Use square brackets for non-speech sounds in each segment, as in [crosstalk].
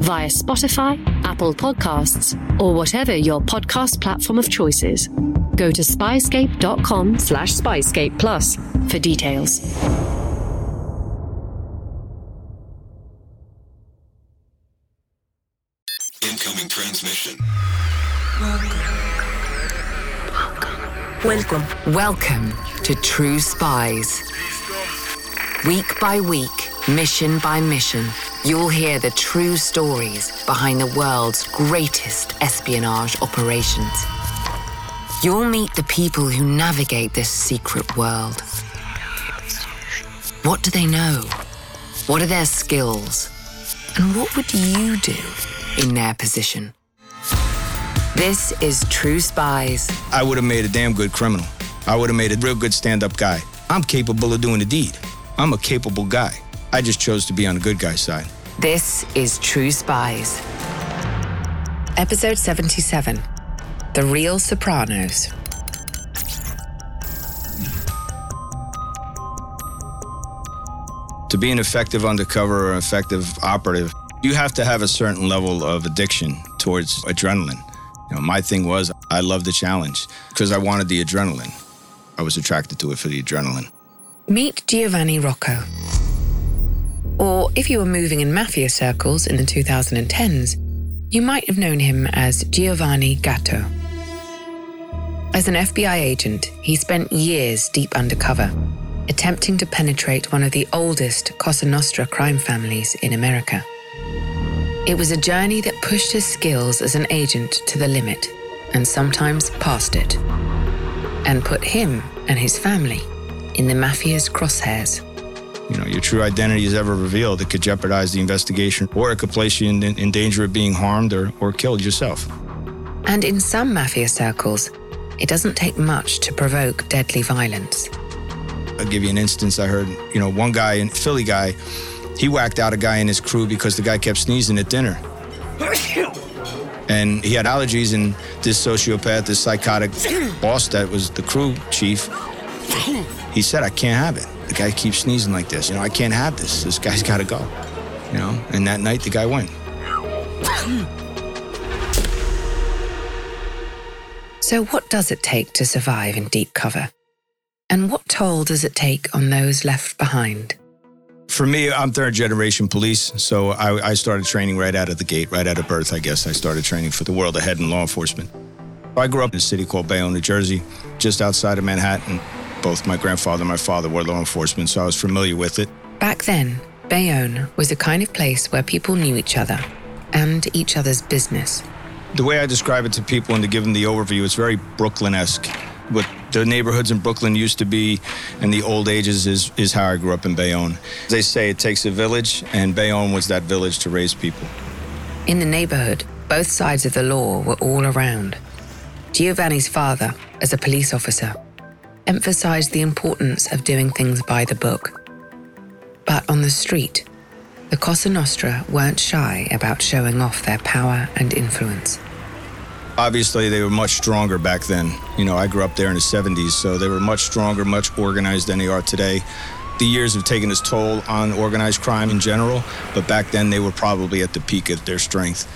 via Spotify, Apple Podcasts, or whatever your podcast platform of choice is. Go to spyscape.com slash spyscape plus for details. Incoming transmission. Welcome. Welcome to True Spies. Week by week, mission by mission, you'll hear the true stories behind the world's greatest espionage operations. You'll meet the people who navigate this secret world. What do they know? What are their skills? And what would you do in their position? This is True Spies. I would have made a damn good criminal. I would have made a real good stand up guy. I'm capable of doing the deed. I'm a capable guy. I just chose to be on the good guy's side. This is True Spies. Episode 77 The Real Sopranos. To be an effective undercover or effective operative, you have to have a certain level of addiction towards adrenaline. You know, my thing was I loved the challenge because I wanted the adrenaline. I was attracted to it for the adrenaline. Meet Giovanni Rocco. Or if you were moving in mafia circles in the 2010s, you might have known him as Giovanni Gatto. As an FBI agent, he spent years deep undercover, attempting to penetrate one of the oldest Cosa Nostra crime families in America. It was a journey that pushed his skills as an agent to the limit, and sometimes past it, and put him and his family in the mafia's crosshairs. You know, your true identity is ever revealed. It could jeopardize the investigation, or it could place you in, in danger of being harmed or, or killed yourself. And in some mafia circles, it doesn't take much to provoke deadly violence. I'll give you an instance. I heard, you know, one guy, a Philly guy, he whacked out a guy in his crew because the guy kept sneezing at dinner. And he had allergies, and this sociopath, this psychotic boss that was the crew chief, he said, I can't have it. The guy keeps sneezing like this. You know, I can't have this. This guy's [laughs] got to go. You know, and that night the guy went. [clears throat] So, what does it take to survive in deep cover? And what toll does it take on those left behind? For me, I'm third generation police, so I, I, started training right out of the gate, right out of birth, I guess. I started training for the world ahead in law enforcement. I grew up in a city called Bayonne, New Jersey, just outside of Manhattan. Both my grandfather and my father were law enforcement, so I was familiar with it. Back then, Bayonne was a kind of place where people knew each other and each other's business. The way I describe it to people and to give them the overview, it's very Brooklyn esque. What the neighborhoods in Brooklyn used to be in the old ages is, is how I grew up in Bayonne. They say it takes a village, and Bayonne was that village to raise people. In the neighborhood, both sides of the law were all around. Giovanni's father, as a police officer, emphasized the importance of doing things by the book. But on the street, the Cosa Nostra weren't shy about showing off their power and influence. Obviously, they were much stronger back then. You know, I grew up there in the 70s, so they were much stronger, much organized than they are today. The years have taken its toll on organized crime in general, but back then they were probably at the peak of their strength.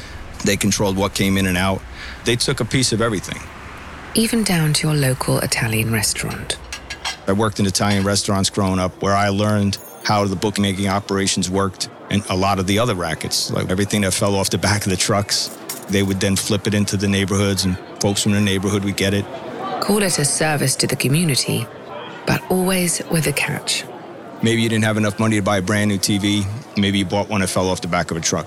They controlled what came in and out. They took a piece of everything. Even down to your local Italian restaurant. I worked in Italian restaurants growing up where I learned how the bookmaking operations worked and a lot of the other rackets, like everything that fell off the back of the trucks. They would then flip it into the neighborhoods, and folks from the neighborhood would get it. Call it a service to the community, but always with a catch. Maybe you didn't have enough money to buy a brand new TV. Maybe you bought one that fell off the back of a truck.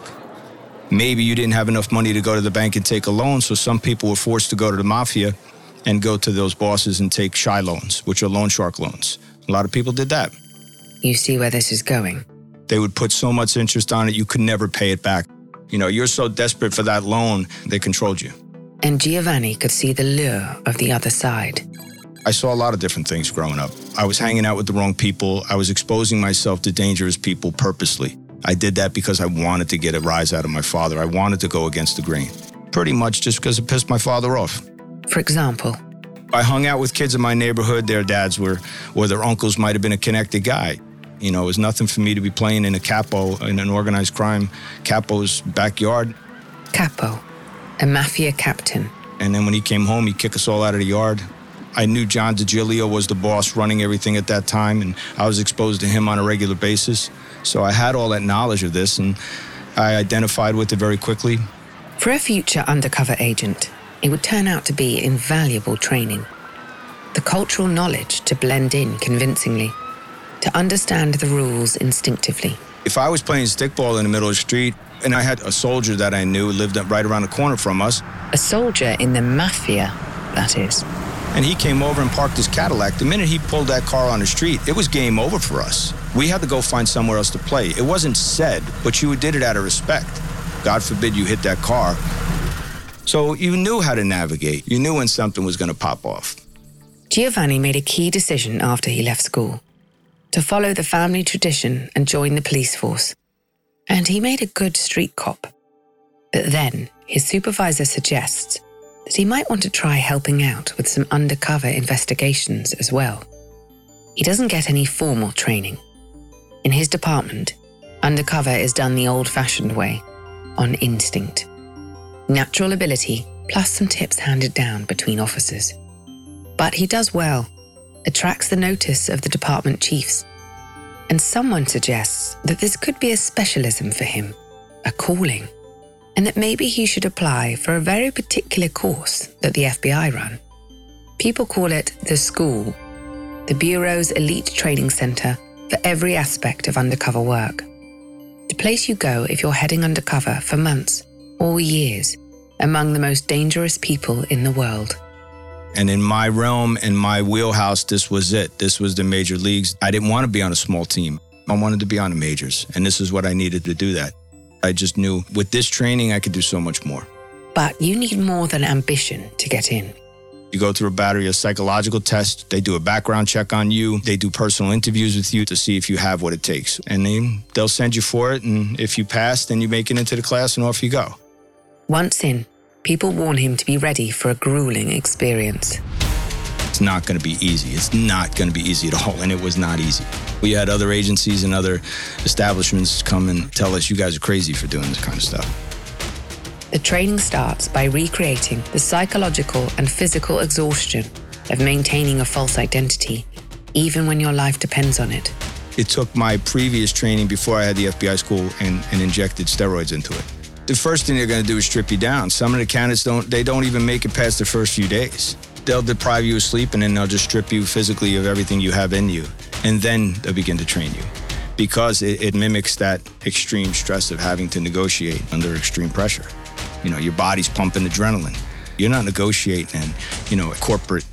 Maybe you didn't have enough money to go to the bank and take a loan, so some people were forced to go to the mafia and go to those bosses and take shy loans, which are loan shark loans. A lot of people did that. You see where this is going. They would put so much interest on it, you could never pay it back. You know, you're so desperate for that loan, they controlled you. and Giovanni could see the lure of the other side. I saw a lot of different things growing up. I was hanging out with the wrong people. I was exposing myself to dangerous people purposely. I did that because I wanted to get a rise out of my father. I wanted to go against the grain. Pretty much just because it pissed my father off. For example, I hung out with kids in my neighborhood. Their dads were, or their uncles might have been a connected guy. You know, it was nothing for me to be playing in a capo, in an organized crime capo's backyard. Capo, a mafia captain. And then when he came home, he'd kick us all out of the yard. I knew John DiGilio was the boss running everything at that time, and I was exposed to him on a regular basis. So I had all that knowledge of this, and I identified with it very quickly. For a future undercover agent, it would turn out to be invaluable training. The cultural knowledge to blend in convincingly, to understand the rules instinctively. If I was playing stickball in the middle of the street and I had a soldier that I knew lived right around the corner from us, A soldier in the mafia, that is. And he came over and parked his Cadillac, the minute he pulled that car on the street, it was game over for us. We had to go find somewhere else to play. It wasn't said, but you did it out of respect. God forbid you hit that car. So you knew how to navigate. You knew when something was going to pop off. Giovanni made a key decision after he left school to follow the family tradition and join the police force. And he made a good street cop. But then his supervisor suggests that he might want to try helping out with some undercover investigations as well. He doesn't get any formal training. In his department, undercover is done the old fashioned way, on instinct. Natural ability plus some tips handed down between officers. But he does well, attracts the notice of the department chiefs. And someone suggests that this could be a specialism for him, a calling, and that maybe he should apply for a very particular course that the FBI run. People call it the school, the Bureau's elite training center for every aspect of undercover work. The place you go if you're heading undercover for months or years among the most dangerous people in the world. And in my realm, in my wheelhouse, this was it. This was the major leagues. I didn't want to be on a small team. I wanted to be on the majors. And this is what I needed to do that. I just knew with this training, I could do so much more. But you need more than ambition to get in. You go through a battery of psychological tests. They do a background check on you. They do personal interviews with you to see if you have what it takes. And they, they'll send you for it. And if you pass, then you make it into the class and off you go. Once in, people warn him to be ready for a grueling experience. It's not going to be easy. It's not going to be easy at all. And it was not easy. We had other agencies and other establishments come and tell us, you guys are crazy for doing this kind of stuff. The training starts by recreating the psychological and physical exhaustion of maintaining a false identity, even when your life depends on it. It took my previous training before I had the FBI school and, and injected steroids into it. The first thing they're going to do is strip you down. Some of the candidates don't, they don't even make it past the first few days. They'll deprive you of sleep and then they'll just strip you physically of everything you have in you. And then they'll begin to train you because it, it mimics that extreme stress of having to negotiate under extreme pressure. You know, your body's pumping adrenaline. You're not negotiating in, you know, corporate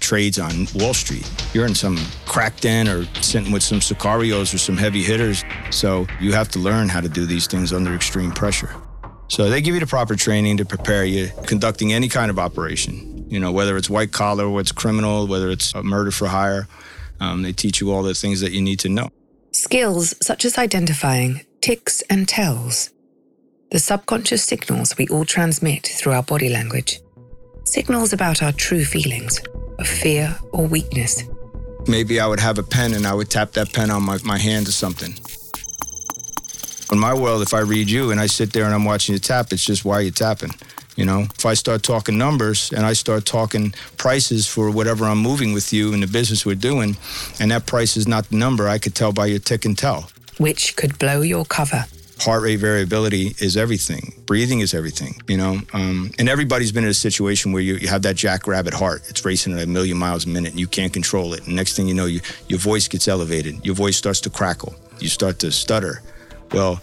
trades on Wall Street. You're in some crack den or sitting with some sicarios or some heavy hitters. So you have to learn how to do these things under extreme pressure. So they give you the proper training to prepare you conducting any kind of operation. You know, whether it's white collar, whether it's criminal, whether it's a murder for hire. Um, they teach you all the things that you need to know. Skills such as identifying ticks and tells, the subconscious signals we all transmit through our body language, signals about our true feelings of fear or weakness. Maybe I would have a pen and I would tap that pen on my, my hand or something. In my world, if I read you and I sit there and I'm watching you tap, it's just why are you tapping? You know, if I start talking numbers and I start talking prices for whatever I'm moving with you in the business we're doing, and that price is not the number, I could tell by your tick and tell. which could blow your cover. Heart rate variability is everything. Breathing is everything, you know? Um, and everybody's been in a situation where you, you have that jackrabbit heart. It's racing at a million miles a minute and you can't control it. And next thing you know, you, your voice gets elevated. Your voice starts to crackle. You start to stutter. Well,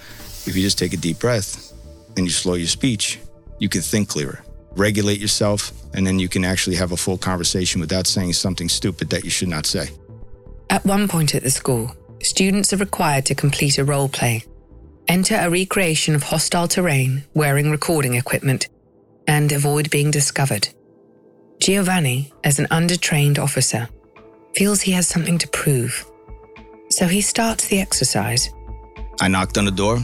if you just take a deep breath and you slow your speech, you can think clearer, regulate yourself, and then you can actually have a full conversation without saying something stupid that you should not say. At one point at the school, students are required to complete a role play, enter a recreation of hostile terrain wearing recording equipment, and avoid being discovered. Giovanni, as an undertrained officer, feels he has something to prove. So he starts the exercise. I knocked on the door,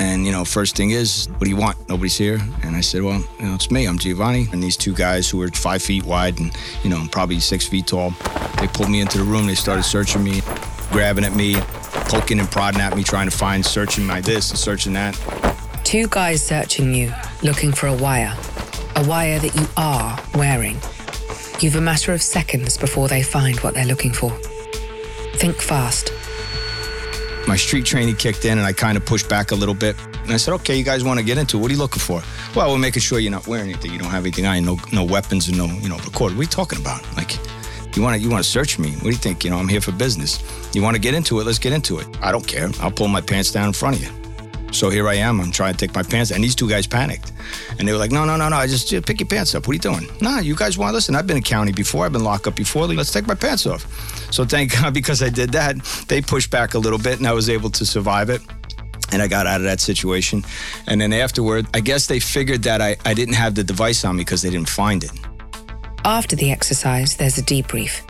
and you know, first thing is, what do you want? Nobody's here. And I said, well, you know, it's me. I'm Giovanni. And these two guys who were five feet wide and you know, probably six feet tall, they pulled me into the room. They started searching me, grabbing at me, poking and prodding at me, trying to find, searching my this and searching that. Two guys searching you, looking for a wire, a wire that you are wearing. You've a matter of seconds before they find what they're looking for. Think fast. My street training kicked in and I kind of pushed back a little bit. And I said, okay, you guys want to get into it. What are you looking for? Well, we're making sure you're not wearing anything. You don't have anything on, no, no weapons and no, you know, record. What are you talking about? Like, you want to, you want to search me? What do you think? You know, I'm here for business. You want to get into it? Let's get into it. I don't care. I'll pull my pants down in front of you. So here I am. I'm trying to take my pants, and these two guys panicked, and they were like, "No, no, no, no! I just, just pick your pants up. What are you doing? Nah, you guys want to listen? I've been in county before. I've been locked up before. Let's take my pants off." So thank [laughs] God because I did that, they pushed back a little bit, and I was able to survive it. And I got out of that situation. And then afterward, I guess they figured that I, I didn't have the device on me because they didn't find it. After the exercise, there's a debrief,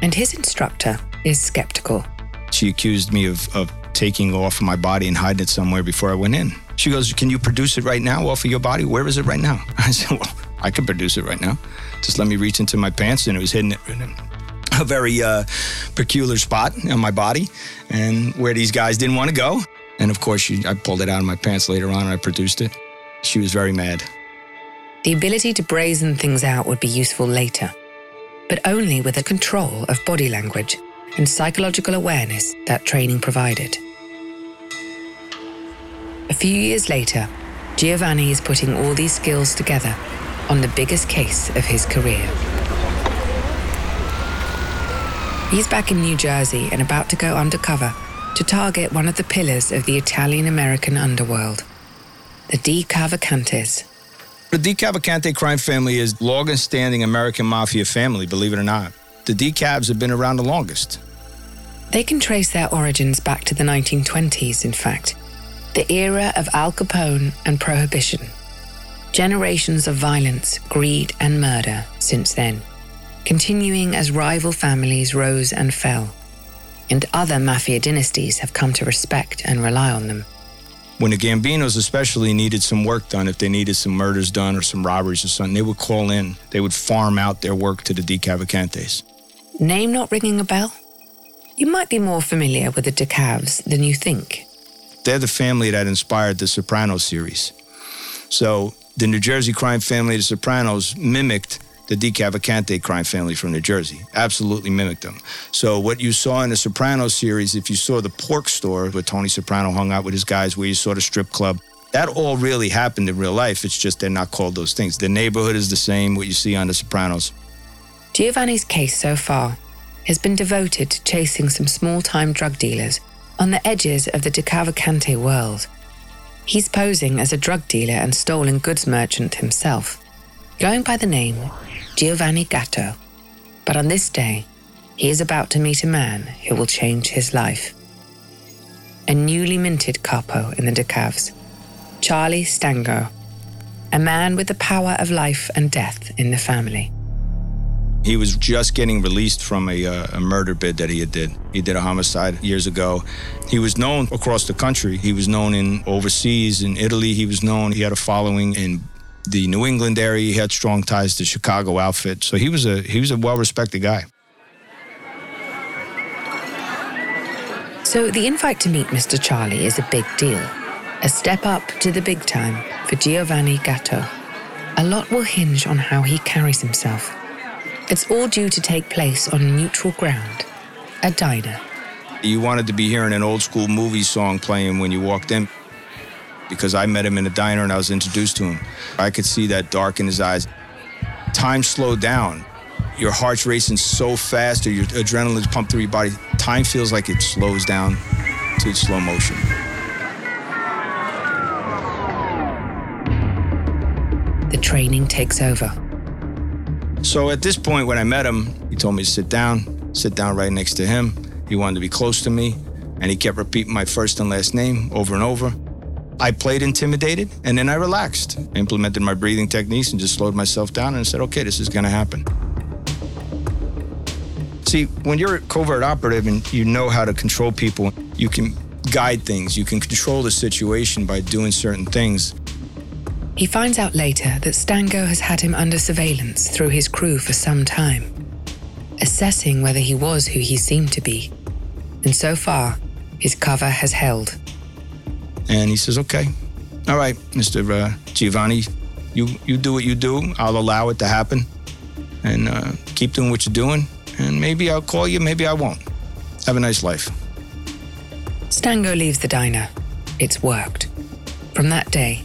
and his instructor is skeptical. She accused me of, of taking off my body and hiding it somewhere before I went in. She goes, Can you produce it right now off of your body? Where is it right now? [laughs] I said, Well, I can produce it right now. Just let me reach into my pants, and it was hidden in a very uh, peculiar spot on my body and where these guys didn't want to go. And of course, she, I pulled it out of my pants later on and I produced it. She was very mad. The ability to brazen things out would be useful later, but only with the control of body language and psychological awareness that training provided. A few years later, Giovanni is putting all these skills together on the biggest case of his career. He's back in New Jersey and about to go undercover to target one of the pillars of the Italian American underworld, the De Cavalcantes. The De Cavalcante crime family is long standing American mafia family, believe it or not. The De Cavs have been around the longest. They can trace their origins back to the 1920s, in fact, the era of Al Capone and Prohibition. Generations of violence, greed, and murder since then, continuing as rival families rose and fell, and other mafia dynasties have come to respect and rely on them. When the Gambinos especially needed some work done, if they needed some murders done or some robberies or something, they would call in. They would farm out their work to the De Cavalcantes. Name not ringing a bell? You might be more familiar with the DeCavs than you think. They're the family that inspired the Sopranos series. So the New Jersey crime family, the Sopranos, mimicked the decavalcante crime family from New Jersey. Absolutely mimicked them. So what you saw in the Sopranos series, if you saw the pork store where Tony Soprano hung out with his guys, where you saw the strip club, that all really happened in real life. It's just they're not called those things. The neighborhood is the same, what you see on the Sopranos. Giovanni's case so far has been devoted to chasing some small time drug dealers on the edges of the De Cavalcante world. He's posing as a drug dealer and stolen goods merchant himself, going by the name Giovanni Gatto. But on this day, he is about to meet a man who will change his life. A newly minted capo in the DeCavs, Charlie Stango, a man with the power of life and death in the family. He was just getting released from a, uh, a, murder bid that he had did. He did a homicide years ago. He was known across the country. He was known in overseas in Italy. He was known. He had a following in the New England area. He had strong ties to Chicago outfit. So he was a he was a well-respected guy. So the invite to meet Mr. Charlie is a big deal. A step up to the big time for Giovanni Gatto. A lot will hinge on how he carries himself. It's all due to take place on neutral ground, a diner. You wanted to be hearing an old school movie song playing when you walked in because I met him in a diner and I was introduced to him. I could see that dark in his eyes. Time slowed down. Your heart's racing so fast or your adrenaline's pumped through your body. Time feels like it slows down to slow motion. The training takes over. So at this point, when I met him, he told me to sit down, sit down right next to him. He wanted to be close to me, and he kept repeating my first and last name over and over. I played intimidated and then I relaxed, implemented my breathing techniques and just slowed myself down and said, okay, this is going to happen. See, when you're a covert operative and you know how to control people, you can guide things, you can control the situation by doing certain things. He finds out later that Stango has had him under surveillance through his crew for some time, assessing whether he was who he seemed to be. And so far, his cover has held. And he says, okay, all right, Mr. Uh, Giovanni, you, you do what you do. I'll allow it to happen and uh, keep doing what you're doing. And maybe I'll call you, maybe I won't. Have a nice life. Stango leaves the diner. It's worked. From that day,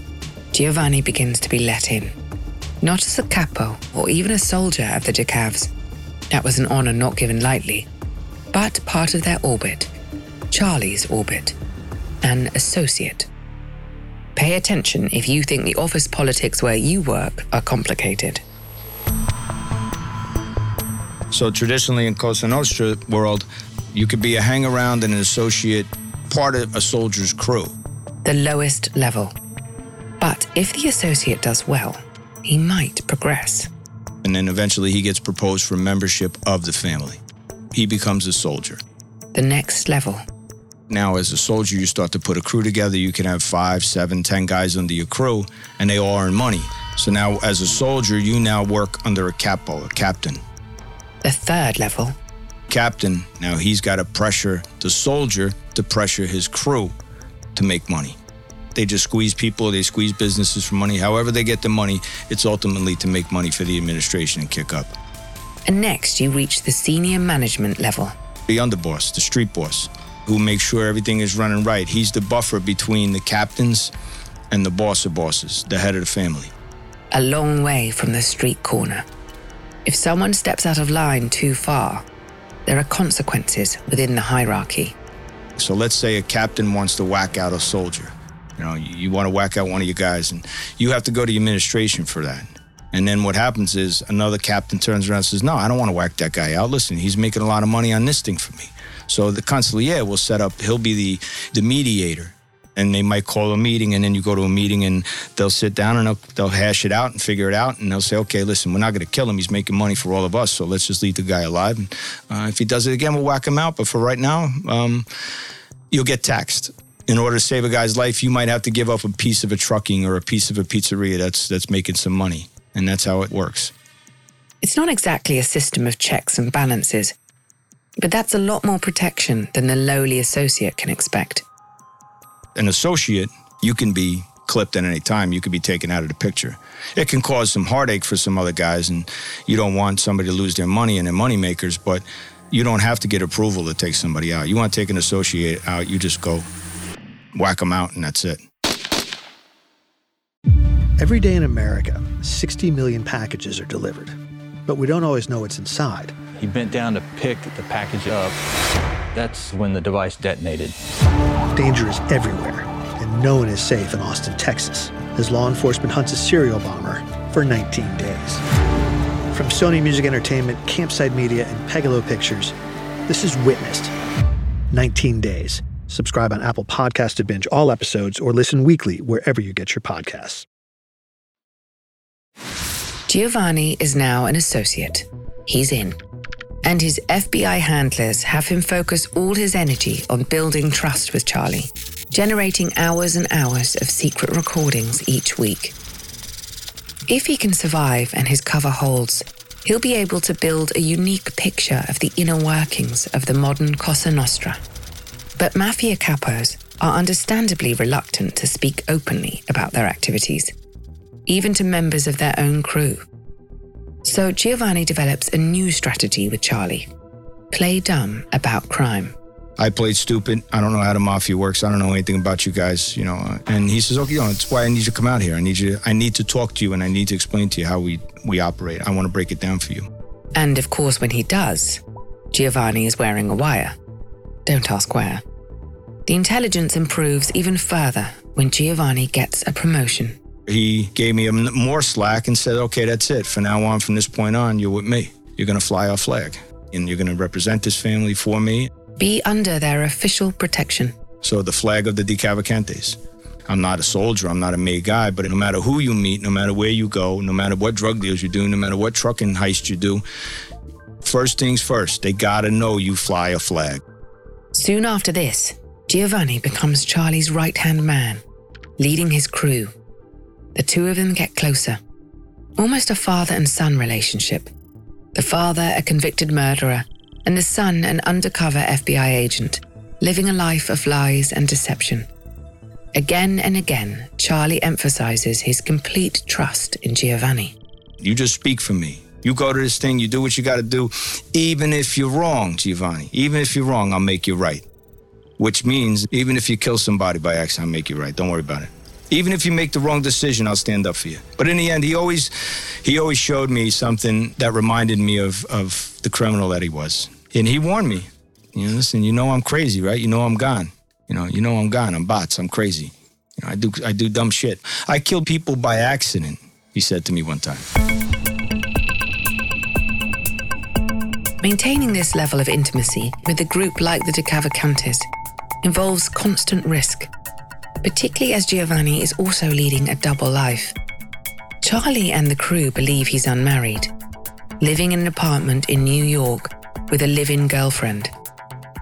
Giovanni begins to be let in. Not as a capo or even a soldier of the Decavs. That was an honor not given lightly, but part of their orbit, Charlie's orbit, an associate. Pay attention if you think the office politics where you work are complicated. So traditionally in Cosa Nostra world, you could be a hang around and an associate, part of a soldier's crew. The lowest level. But if the associate does well, he might progress. And then eventually he gets proposed for membership of the family. He becomes a soldier. The next level. Now, as a soldier, you start to put a crew together. You can have five, seven, ten guys under your crew, and they all earn money. So now, as a soldier, you now work under a capo, a captain. The third level. Captain, now he's got to pressure the soldier to pressure his crew to make money. They just squeeze people, they squeeze businesses for money. However, they get the money, it's ultimately to make money for the administration and kick up. And next, you reach the senior management level. The underboss, the street boss, who makes sure everything is running right. He's the buffer between the captains and the boss of bosses, the head of the family. A long way from the street corner. If someone steps out of line too far, there are consequences within the hierarchy. So let's say a captain wants to whack out a soldier. You know, you, you want to whack out one of your guys, and you have to go to the administration for that. And then what happens is another captain turns around and says, No, I don't want to whack that guy out. Listen, he's making a lot of money on this thing for me. So the consigliere will set up, he'll be the, the mediator. And they might call a meeting, and then you go to a meeting, and they'll sit down and they'll, they'll hash it out and figure it out. And they'll say, okay, listen, we're not going to kill him. He's making money for all of us. So let's just leave the guy alive. And uh, if he does it again, we'll whack him out. But for right now, um, you'll get taxed in order to save a guy's life, you might have to give up a piece of a trucking or a piece of a pizzeria that's that's making some money, and that's how it works. It's not exactly a system of checks and balances, but that's a lot more protection than the lowly associate can expect. An associate, you can be clipped at any time. You could be taken out of the picture. It can cause some heartache for some other guys, and you don't want somebody to lose their money and their money makers, but you don't have to get approval to take somebody out. You want to take an associate out, you just go whack them out, and that's it. Every day in America, 60 million packages are delivered, but we don't always know what's inside. He bent down to pick the package up. That's when the device detonated. Danger is everywhere, and no one is safe in Austin, Texas, as law enforcement hunts a serial bomber for 19 days. From Sony Music Entertainment, Campside Media, and Pegalo Pictures, this is Witnessed 19 Days. Subscribe on Apple Podcast to binge all episodes or listen weekly wherever you get your podcasts. Giovanni is now an associate. He's in. And his FBI handlers have him focus all his energy on building trust with Charlie, generating hours and hours of secret recordings each week. If he can survive and his cover holds, he'll be able to build a unique picture of the inner workings of the modern Cosa Nostra. But mafia capos are understandably reluctant to speak openly about their activities, even to members of their own crew. So Giovanni develops a new strategy with Charlie play dumb about crime. I played stupid. I don't know how the mafia works. I don't know anything about you guys, you know. And he says, "Okay, you know, that's why I need you to come out here. I need you. I need to talk to you, and I need to explain to you how we we operate. I want to break it down for you." And of course, when he does, Giovanni is wearing a wire. Don't ask where. The intelligence improves even further when Giovanni gets a promotion. He gave me more slack and said, "Okay, that's it. From now on, from this point on, you're with me. You're going to fly our flag, and you're going to represent this family for me." Be under their official protection. So the flag of the DeCavalcantes. I'm not a soldier, I'm not a made guy, but no matter who you meet, no matter where you go, no matter what drug deals you do, no matter what trucking heist you do, first things first, they gotta know you fly a flag. Soon after this, Giovanni becomes Charlie's right hand man, leading his crew. The two of them get closer, almost a father and son relationship. The father, a convicted murderer, and the son, an undercover FBI agent, living a life of lies and deception. Again and again, Charlie emphasizes his complete trust in Giovanni. You just speak for me. You go to this thing, you do what you got to do, even if you're wrong, Giovanni. Even if you're wrong, I'll make you right. Which means, even if you kill somebody by accident, I'll make you right. Don't worry about it. Even if you make the wrong decision, I'll stand up for you. But in the end, he always, he always showed me something that reminded me of, of the criminal that he was. And he warned me, you know, listen, you know I'm crazy, right? You know I'm gone. You know, you know I'm gone. I'm bots. I'm crazy. You know, I do I do dumb shit. I kill people by accident, he said to me one time. Maintaining this level of intimacy with a group like the De Cavalcantes involves constant risk, particularly as Giovanni is also leading a double life. Charlie and the crew believe he's unmarried, living in an apartment in New York with a live in girlfriend.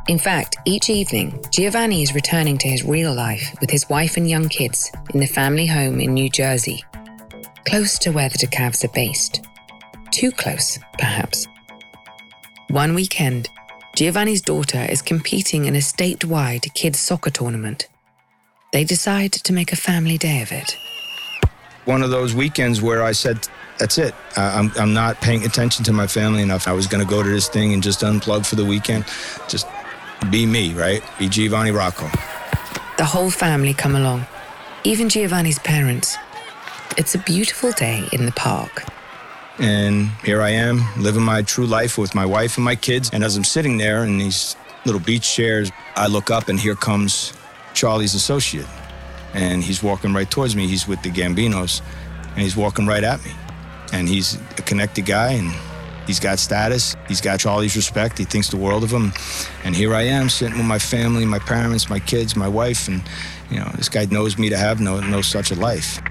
In fact, each evening, Giovanni is returning to his real life with his wife and young kids in the family home in New Jersey, close to where the DeCavs are based. Too close, perhaps. One weekend, Giovanni's daughter is competing in a statewide kids' soccer tournament. They decide to make a family day of it. One of those weekends where I said, that's it. I'm, I'm not paying attention to my family enough. I was going to go to this thing and just unplug for the weekend. Just be me, right? Be Giovanni Rocco. The whole family come along, even Giovanni's parents. It's a beautiful day in the park. And here I am, living my true life with my wife and my kids. And as I'm sitting there in these little beach chairs, I look up and here comes Charlie's associate. And he's walking right towards me. He's with the Gambinos, and he's walking right at me. And he's a connected guy, and He's got status. He's got Charlie's respect. He thinks the world of him. And here I am sitting with my family, my parents, my kids, my wife, and you know, this guy knows me to have no no such a life.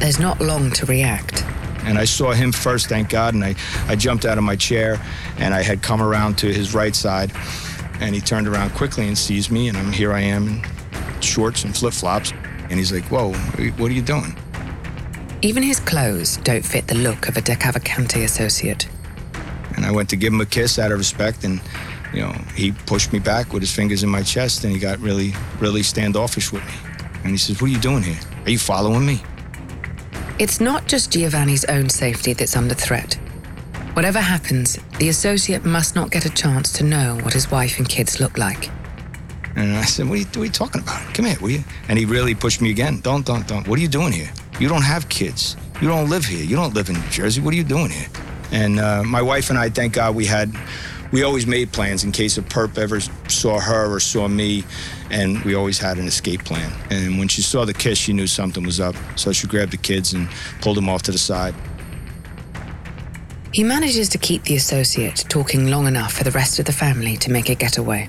There's not long to react. And I saw him first, thank God, and I, I jumped out of my chair and I had come around to his right side. And he turned around quickly and sees me, and I'm here I am in shorts and flip flops. And he's like, Whoa, what are you doing? Even his clothes don't fit the look of a De Cavalcante associate. And I went to give him a kiss out of respect, and you know, he pushed me back with his fingers in my chest, and he got really, really standoffish with me. And he says, "What are you doing here? Are you following me?" It's not just Giovanni's own safety that's under threat. Whatever happens, the associate must not get a chance to know what his wife and kids look like. And I said, what are, you, what are you talking about? Come here, will you? And he really pushed me again. Don't, don't, don't. What are you doing here? You don't have kids. You don't live here. You don't live in New Jersey. What are you doing here? And uh, my wife and I, thank God, we had, we always made plans in case a perp ever saw her or saw me, and we always had an escape plan. And when she saw the kiss, she knew something was up. So she grabbed the kids and pulled them off to the side. He manages to keep the associate talking long enough for the rest of the family to make a getaway.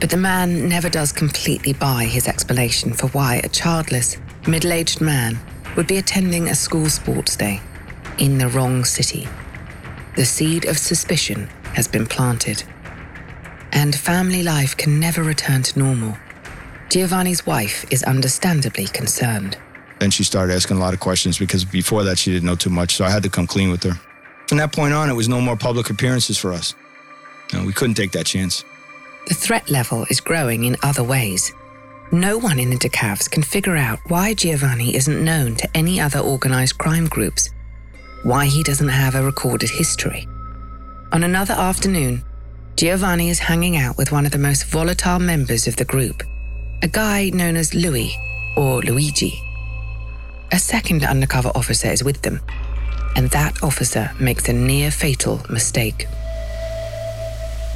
But the man never does completely buy his explanation for why a childless, middle aged man would be attending a school sports day in the wrong city. The seed of suspicion has been planted. And family life can never return to normal. Giovanni's wife is understandably concerned. Then she started asking a lot of questions because before that she didn't know too much, so I had to come clean with her. From that point on, it was no more public appearances for us. No, we couldn't take that chance. The threat level is growing in other ways. No one in the DeCavs can figure out why Giovanni isn't known to any other organized crime groups, why he doesn't have a recorded history. On another afternoon, Giovanni is hanging out with one of the most volatile members of the group, a guy known as Louis or Luigi. A second undercover officer is with them, and that officer makes a near fatal mistake.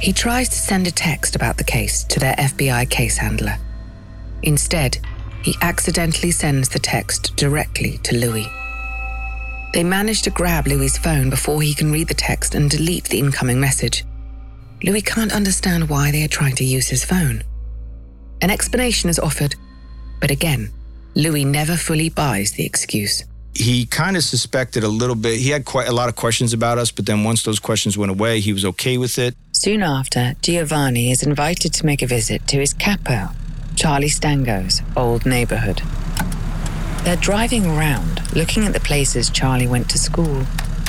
He tries to send a text about the case to their FBI case handler. Instead, he accidentally sends the text directly to Louis. They manage to grab Louis's phone before he can read the text and delete the incoming message. Louis can't understand why they are trying to use his phone. An explanation is offered, But again, Louis never fully buys the excuse. He kind of suspected a little bit. He had quite a lot of questions about us, but then once those questions went away, he was okay with it. Soon after, Giovanni is invited to make a visit to his capo, Charlie Stango's old neighborhood. They're driving around, looking at the places Charlie went to school,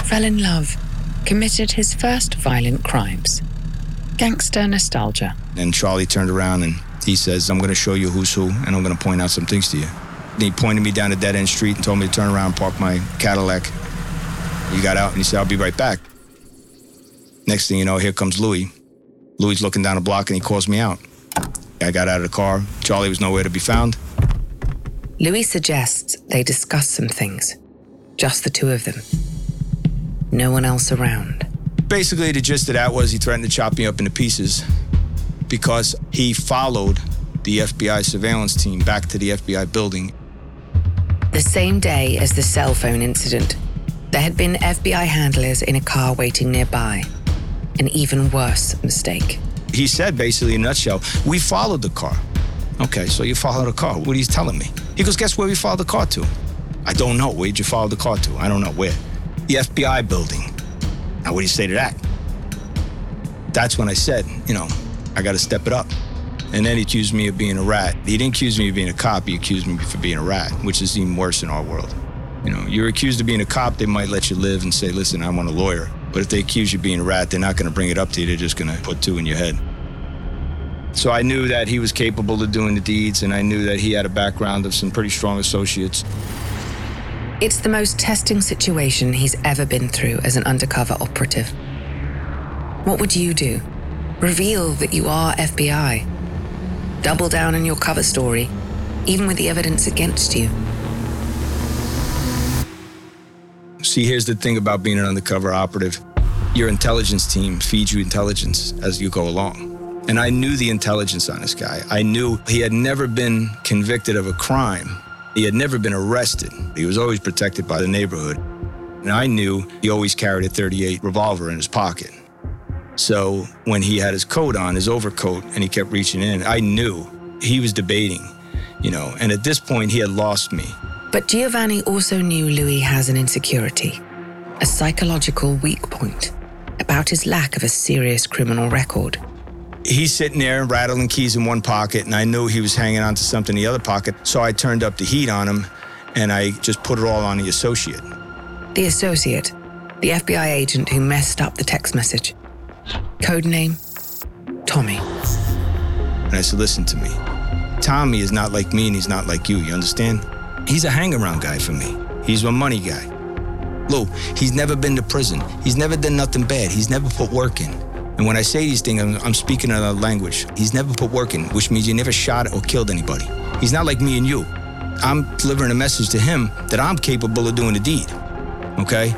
fell in love, committed his first violent crimes. Gangster nostalgia. And Charlie turned around and he says, I'm going to show you who's who, and I'm going to point out some things to you. And he pointed me down a dead end street and told me to turn around and park my Cadillac. He got out and he said, I'll be right back. Next thing you know, here comes Louis. Louis looking down the block and he calls me out. I got out of the car. Charlie was nowhere to be found. Louis suggests they discuss some things. Just the two of them. No one else around. Basically, the gist of that was he threatened to chop me up into pieces because he followed the FBI surveillance team back to the FBI building. The same day as the cell phone incident, there had been FBI handlers in a car waiting nearby. An even worse mistake. He said, basically, in a nutshell, we followed the car. Okay, so you followed a car. What are you telling me? He goes, guess where we followed the car to? I don't know. Where'd you follow the car to? I don't know. Where? The FBI building. Now, what do you say to that? That's when I said, you know, I got to step it up. And then he accused me of being a rat. He didn't accuse me of being a cop. He accused me for being a rat, which is even worse in our world. You know, you're accused of being a cop, they might let you live and say, listen, I want a lawyer. But if they accuse you of being a rat, they're not going to bring it up to you. They're just going to put two in your head. So I knew that he was capable of doing the deeds, and I knew that he had a background of some pretty strong associates. It's the most testing situation he's ever been through as an undercover operative. What would you do? Reveal that you are FBI. Double down on your cover story, even with the evidence against you. See, here's the thing about being an undercover operative your intelligence team feeds you intelligence as you go along. And I knew the intelligence on this guy. I knew he had never been convicted of a crime, he had never been arrested. He was always protected by the neighborhood. And I knew he always carried a 38 revolver in his pocket. So when he had his coat on, his overcoat, and he kept reaching in, I knew he was debating, you know. And at this point, he had lost me. But Giovanni also knew Louis has an insecurity, a psychological weak point about his lack of a serious criminal record. He's sitting there rattling keys in one pocket, and I knew he was hanging on to something in the other pocket. So I turned up the heat on him, and I just put it all on the associate. The associate, the FBI agent who messed up the text message. Codename Tommy. And I said, listen to me. Tommy is not like me, and he's not like you. You understand? He's a hang around guy for me. He's a money guy. Lou, he's never been to prison. He's never done nothing bad. He's never put work in. And when I say these things, I'm, I'm speaking another language. He's never put work in, which means he never shot or killed anybody. He's not like me and you. I'm delivering a message to him that I'm capable of doing the deed. Okay?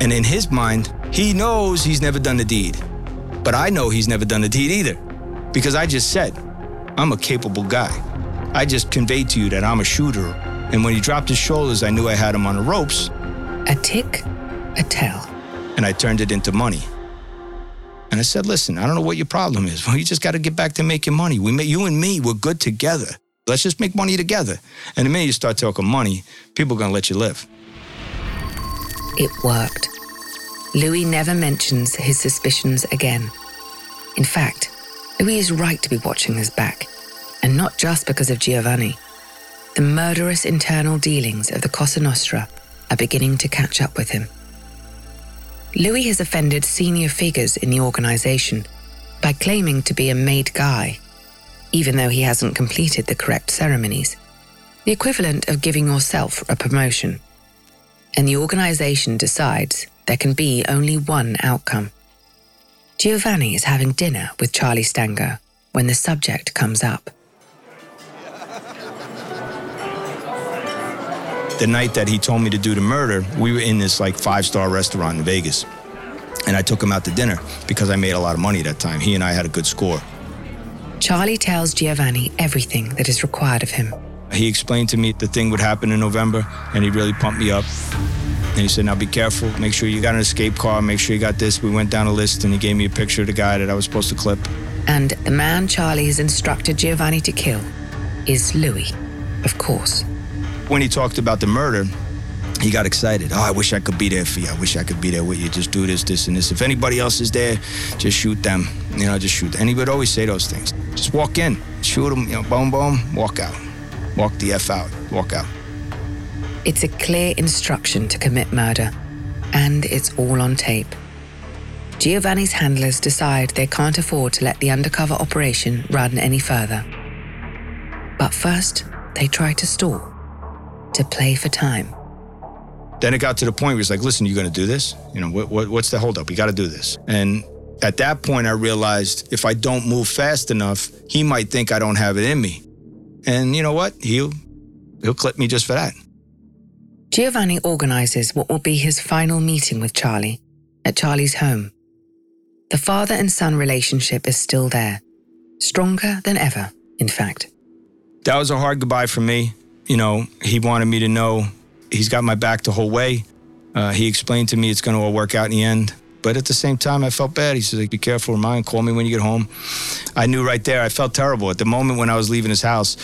And in his mind, he knows he's never done the deed. But I know he's never done the deed either. Because I just said, I'm a capable guy. I just conveyed to you that I'm a shooter. And when he dropped his shoulders, I knew I had him on the ropes. A tick, a tell. And I turned it into money. And I said, listen, I don't know what your problem is. Well, you just got to get back to making money. We make, you and me, we're good together. Let's just make money together. And the minute you start talking money, people are going to let you live. It worked. Louis never mentions his suspicions again. In fact, Louis is right to be watching his back, and not just because of Giovanni. The murderous internal dealings of the Cosa Nostra are beginning to catch up with him. Louis has offended senior figures in the organization by claiming to be a made guy, even though he hasn't completed the correct ceremonies, the equivalent of giving yourself a promotion. And the organization decides there can be only one outcome. Giovanni is having dinner with Charlie Stango when the subject comes up. The night that he told me to do the murder, we were in this like five star restaurant in Vegas. And I took him out to dinner because I made a lot of money that time. He and I had a good score. Charlie tells Giovanni everything that is required of him. He explained to me the thing would happen in November, and he really pumped me up. And he said, Now be careful, make sure you got an escape car, make sure you got this. We went down a list, and he gave me a picture of the guy that I was supposed to clip. And the man Charlie has instructed Giovanni to kill is Louis. of course. When he talked about the murder, he got excited. Oh, I wish I could be there for you. I wish I could be there with you. Just do this, this, and this. If anybody else is there, just shoot them. You know, just shoot. And he would always say those things. Just walk in, shoot them, you know, boom, boom, walk out. Walk the F out, walk out. It's a clear instruction to commit murder, and it's all on tape. Giovanni's handlers decide they can't afford to let the undercover operation run any further. But first, they try to stall, to play for time. Then it got to the point where he's like, listen, you're going to do this? You know, what, what, what's the holdup? We got to do this. And at that point, I realized if I don't move fast enough, he might think I don't have it in me. And you know what? He'll, he'll clip me just for that. Giovanni organizes what will be his final meeting with Charlie at Charlie's home. The father and son relationship is still there, stronger than ever, in fact. That was a hard goodbye for me. You know, he wanted me to know he's got my back the whole way. Uh, he explained to me it's going to all work out in the end. But at the same time, I felt bad. He said, be careful, mine. Call me when you get home. I knew right there. I felt terrible. At the moment when I was leaving his house,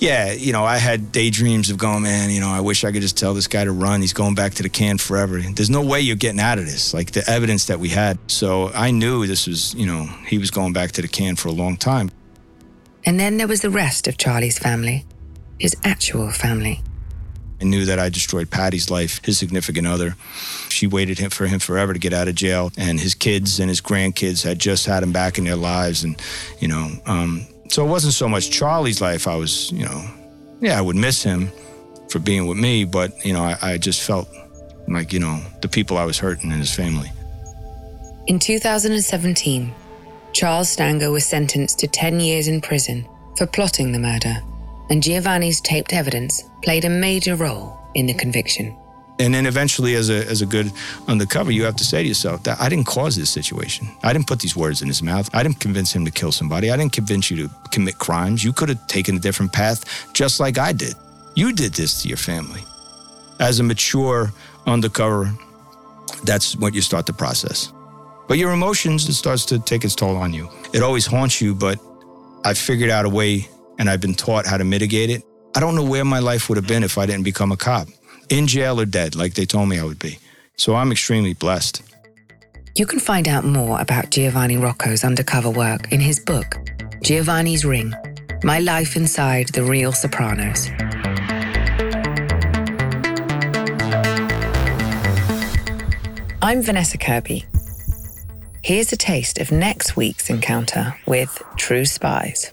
yeah, you know, I had daydreams of going, man, you know, I wish I could just tell this guy to run. He's going back to the can forever. There's no way you're getting out of this, like the evidence that we had. So I knew this was, you know, he was going back to the can for a long time. And then there was the rest of Charlie's family, his actual family. I knew that I destroyed Patty's life, his significant other. She waited for him forever to get out of jail, and his kids and his grandkids had just had him back in their lives, and you know, um, so it wasn't so much Charlie's life. I was, you know, yeah, I would miss him for being with me, but you know, I, I just felt like you know the people I was hurting in his family. In 2017, Charles Stango was sentenced to 10 years in prison for plotting the murder and Giovanni's taped evidence played a major role in the conviction. And then eventually, as a, as a good undercover, you have to say to yourself that I didn't cause this situation. I didn't put these words in his mouth. I didn't convince him to kill somebody. I didn't convince you to commit crimes. You could have taken a different path just like I did. You did this to your family. As a mature undercover, that's what you start the process. But your emotions, it starts to take its toll on you. It always haunts you, but I figured out a way and I've been taught how to mitigate it. I don't know where my life would have been if I didn't become a cop, in jail or dead, like they told me I would be. So I'm extremely blessed. You can find out more about Giovanni Rocco's undercover work in his book, Giovanni's Ring My Life Inside the Real Sopranos. I'm Vanessa Kirby. Here's a taste of next week's encounter with True Spies.